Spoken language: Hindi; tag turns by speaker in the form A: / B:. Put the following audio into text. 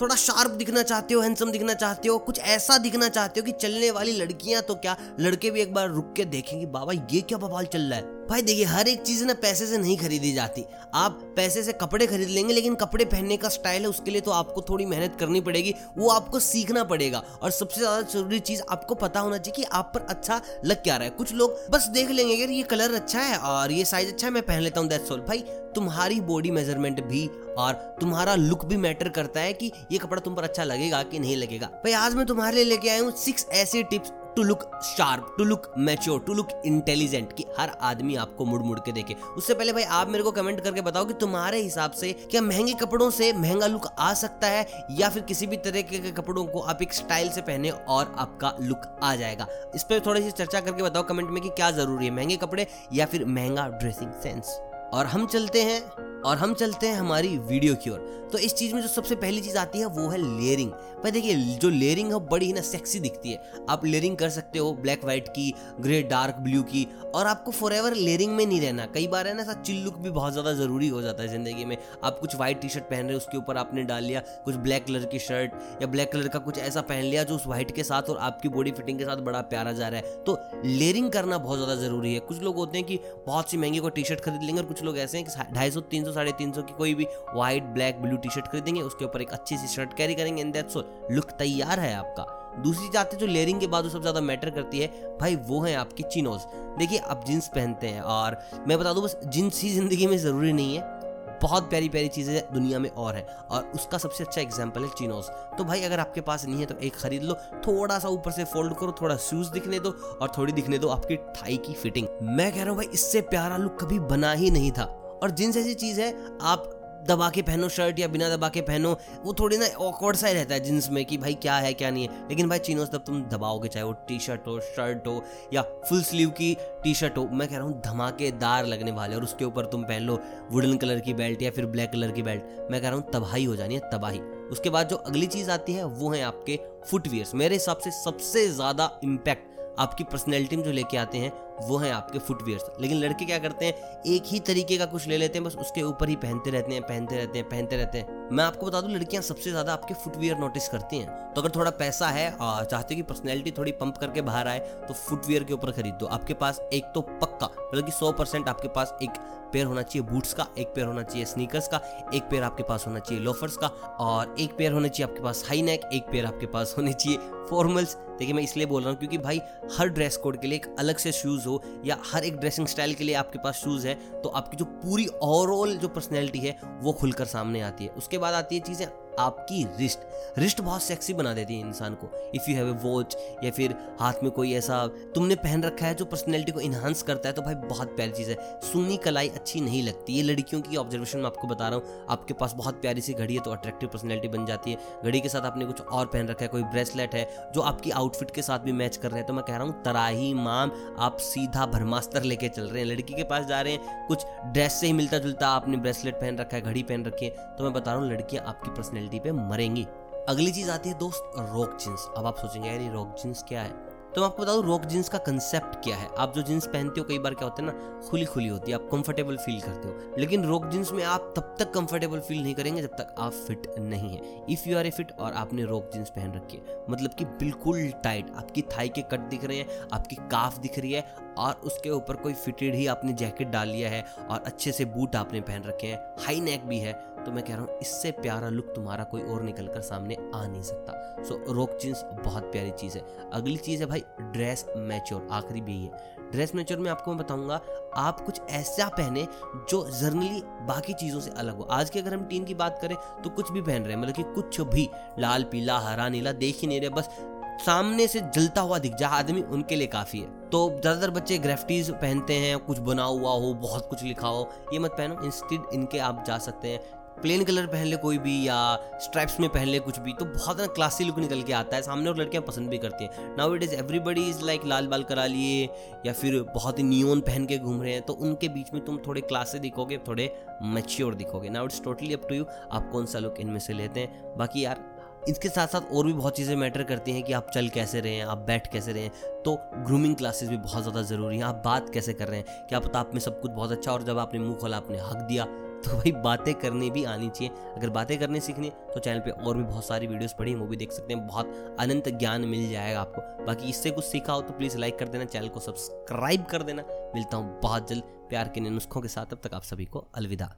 A: थोड़ा शार्प दिखना चाहते हो हैंडसम दिखना चाहते हो, कुछ ऐसा दिखना चाहते हो कि चलने वाली लड़कियाँ तो क्या, लड़के भी एक बार रुक के देखेंगे, बाबा ये क्या बवाल चल रहा है? भाई देखिए, हर एक चीज़ ना पैसे से नहीं खरीदी जाती। आप पैसे से कपड़े खरीद लेंगे, लेकिन कपड़े पहनने का स्टाइल है, उसके लिए तो आपको थोड़ी मेहनत करनी पड़ेगी, वो आपको सीखना पड़ेगा। और सबसे ज़्यादा ज़रूरी चीज़ आपको पता होना चाहिए कि आप पर अच्छा लग क्या रहा है। कुछ लोग बस देख लेंगे अगर ये कलर अच्छा है और ये साइज़ अच्छा है, मैं पहन लेता हूँ दैट्स ऑल भाई, तुम्हारी बॉडी मेज़रमेंट भी और तुम्हारा लुक भी मैटर करता है कि ये कपड़ा तुम पर अच्छा लगेगा कि नहीं लगेगा। भाई, आज मैं तुम्हारे लिए लेके आया हूँ सिक्स ऐसे tips to look sharp to look mature to look intelligent कि हर आदमी आपको मुड़ मुड़ के देखे। उससे पहले भाई, आप मेरे को कमेंट करके बताओ कि तुम्हारे हिसाब से क्या महँगे कपड़ों से महँगा लुक आ सकता है या फिर किसी भी तरह के कपड़ों को आप एक स्टाइल से पहने और आपका लुक आ जाएगा। इस पर थोड़ी सी चर्चा करके बताओ कमेंट में कि क्या ज़रूरी है? महँगे कपड़े या फिर महँगा ड्रेसिंग सेंस और हम चलते हैं, और हम चलते हैं हमारी वीडियो की ओर। तो इस चीज़ में जो सबसे पहली चीज़ आती है, वो है लेयरिंग। भाई देखिए, जो लेयरिंग है बड़ी ही ना सेक्सी दिखती है। आप लेयरिंग कर सकते हो ब्लैक व्हाइट की ग्रे डार्क ब्लू की, और आपको फॉर एवर लेयरिंग में नहीं रहना। कई बार है ना, ऐसा चिल लुक भी बहुत ज़्यादा ज़रूरी हो जाता है ज़िंदगी में। आप कुछ व्हाइट टी शर्ट पहन रहे हो, उसके ऊपर आपने डाल लिया, कुछ ब्लैक कलर की शर्ट या ब्लैक कलर का कुछ ऐसा पहन लिया, जो उस व्हाइट के साथ और आपकी बॉडी फिटिंग के साथ बड़ा प्यारा जा रहा है। तो लेयरिंग करना बहुत ज़्यादा ज़रूरी है। कुछ लोग होते हैं कि बहुत सी महँगी को टी शर्ट खरीद लेंगे और कुछ लोग ऐसे हैं कि ढाई सौ, तीन सौ, साढ़े तीन सौ की कोई भी white black blue T shirt खरीदेंगे, उसके ऊपर एक अच्छी सी शर्ट कैरी करेंगे एंड दैट्स लुक तैयार है आपका। दूसरी चीज़ आती है जो लेयरिंग के बाद वो सबसे ज़्यादा मैटर करती है, भाई वो है आपकी चिनोज देखिए, आप जींस पहनते हैं, और मैं बता दूँ, बस जींस ही ज़िंदगी में ज़रूरी नहीं है। बहुत प्यारी प्यारी चीज़ें दुनिया में और है। और उसका सबसे अच्छा एग्ज़ाम्पल है चिनोज तो भाई, अगर आपके पास नहीं है तो एक खरीद लो। थोड़ा सा ऊपर से फोल्ड करो, थोड़ा शूज़ दिखने दो और थोड़ी दिखने दो आपकी थाई की फिटिंग मैं कह रहा हूँ भाई, इससे प्यारा लुक कभी बना ही नहीं था। और जींस ऐसी चीज़ है आप दबा के पहनो शर्ट या बिना दबा के पहनो, वो थोड़ी ना ऑकवर्ड सा ही रहता है जींस में कि भाई क्या है, क्या नहीं है। लेकिन भाई चीनोस तब तुम दबाओगे, चाहे वो टी शर्ट हो शर्ट हो, या फुल स्लीव की टी शर्ट हो, मैं कह रहा हूँ धमाकेदार लगने वाले और उसके ऊपर तुम पहन लो वुडन कलर की बेल्ट या फिर ब्लैक कलर की बेल्ट मैं कह रहा हूँ तबाही हो जानी है, तबाही। उसके बाद जो अगली चीज़ आती है, वो है आपके फुटवेयर्स मेरे हिसाब से सबसे ज़्यादा इम्पैक्ट आपकी पर्सनैलिटी में जो लेके आते हैं वो हैं आपके फुटवेयर्स लेकिन लड़के क्या करते हैं? एक ही तरीके का कुछ ले लेते हैं, बस उसके ऊपर ही पहनते रहते हैं, पहनते रहते हैं, पहनते रहते हैं। मैं आपको बता दूँ, लड़कियाँ सबसे ज़्यादा आपके फुटवेयर नोटिस करती हैं। तो अगर थोड़ा पैसा है और चाहते हो कि पर्सनैलिटी थोड़ी पंप करके बाहर आए तो फुटवेयर के ऊपर खरीद दो। आपके पास एक तो पक्का मतलब कि सौ परसेंट आपके पास एक पेयर होना चाहिए बूट्स का, एक पेयर होना चाहिए स्नीकर्स का, एक पेयर आपके पास होना चाहिए लोफर्स का, और एक पेयर होना चाहिए आपके पास हाई नेक एक पेयर आपके पास होने चाहिए फॉर्मल्स देखिए, मैं इसलिए बोल रहा हूँ क्योंकि भाई, हर ड्रेस कोड के लिए एक अलग से शूज़ हो या हर एक ड्रेसिंग स्टाइल के लिए आपके पास शूज़ है तो आपकी जो पूरी ओवरऑल जो पर्सनैलिटी है, वो खुलकर सामने आती है। उसके बाद आती है चीज़ें आपकी रिस्ट। रिस्ट बहुत सेक्सी बना देती है इंसान को। If you have a watch या फिर हाथ में कोई ऐसा तुमने पहन रखा है जो पर्सनैलिटी को इन्हांस करता है तो भाई बहुत प्यारी चीज़ है। सुनी कलाई अच्छी नहीं लगती। ये लड़कियों की ऑब्जर्वेशन मैं आपको बता रहा हूँ। आपके पास बहुत प्यारी सी घड़ी है तो अट्रैक्टिव पर्सनैलिटी बन जाती है। घड़ी के साथ आपने कुछ और पहन रखा है, कोई ब्रेसलेट है, जो आपकी आउटफिट के साथ भी मैच कर रहे हैं तो मैं कह रहा हूँ, तराही, माम, आप सीधा भरमास्तर लेके चल रहे हैं। लड़की के पास जा रहे हैं, कुछ ड्रेस से ही मिलता जुलता आपने ब्रेसलेट पहन रखा है, घड़ी पहन रखी है तो मैं बता रहा हूँ, लड़कियाँ आपकी पर्सनैलिटी पे मरेंगी। अगली चीज़ आती है दोस्त रॉक जींस अब आप सोचेंगे, यार, ये रॉक जींस क्या है? तो मैं आपको बता दूँ रॉक जींस का कंसेप्ट क्या है? आप जो जींस पहनते हो, कई बार क्या होता है ना खुली खुली होती है, आप कंफर्टेबल फील करते हो। लेकिन रॉक जींस में आप तब तक कंफर्टेबल फील नहीं करेंगे जब तक आप फिट नहीं है। If you are a fit और आपने रॉक जींस पहन रखी है मतलब कि बिल्कुल टाइट आपकी थाई के कट दिख रहे हैं, आपकी काफ दिख रही है, और उसके ऊपर कोई फिटेड ही आपने जैकेट डाल लिया है, और अच्छे से बूट आपने पहन रखे हैं। हाई नेक भी है तो मैं कह रहा हूँ, इससे प्यारा लुक तुम्हारा कोई और निकल कर सामने आ नहीं सकता। सो रॉक जींस बहुत प्यारी चीज़ है। अगली चीज़ है भाई ड्रेस मैच्योर आखिरी भी है। ड्रेस मैच्योर में आपको मैं बताऊँगा, आप कुछ ऐसा पहने जो जर्नली बाकी चीज़ों से अलग हो। आज की अगर हम टीम की बात करें तो कुछ भी पहन रहे हैं मतलब कि कुछ भी, लाल, पीला, हरा, नीला, देख ही नहीं रहे, बस सामने से जलता हुआ दिख जाए आदमी उनके लिए काफ़ी है। तो ज़्यादातर बच्चे ग्रेफ्टीज पहनते हैं, कुछ बना हुआ हो, बहुत कुछ लिखा हो, ये मत पहनो इंस्टेड इनके आप जा सकते हैं। प्लेन कलर पहन ले कोई भी या स्ट्राइप्स में पहन ले कुछ भी तो बहुत ना क्लासी लुक निकल के आता है। सामने और लड़कियाँ पसंद भी करती हैं। Now it is everybody is like लाल बाल करा लिए या फिर बहुत ही नियोन पहन के घूम रहे हैं तो उनके बीच में तुम थोड़े क्लासे दिखोगे, थोड़े mature दिखोगे। Now it's totally up to you आप कौन सा लुक इनमें से लेते हैं। बाकी यार, इसके साथ साथ और भी बहुत चीज़ें मैटर करती हैं कि आप चल कैसे रहे हैं, आप बैठ कैसे रहे हैं तो ग्रूमिंग क्लासेस भी बहुत ज़्यादा ज़रूरी हैं। आप बात कैसे कर रहे हैं, क्या पता आप में सब कुछ बहुत अच्छा और जब आपने मुँह खोला, आपने हक दिया तो भाई बातें करनी भी आनी चाहिए। अगर बातें करनी सीखनी है तो चैनल पे और भी बहुत सारी वीडियोस पड़ी हैं, वो भी देख सकते हैं। बहुत अनंत ज्ञान मिल जाएगा आपको। बाकी इससे कुछ सीखा हो तो प्लीज़ लाइक कर देना चैनल को सब्सक्राइब कर देना। मिलता हूँ बहुत जल्द प्यार के नुस्खों के साथ। अब तक आप सभी को अलविदा।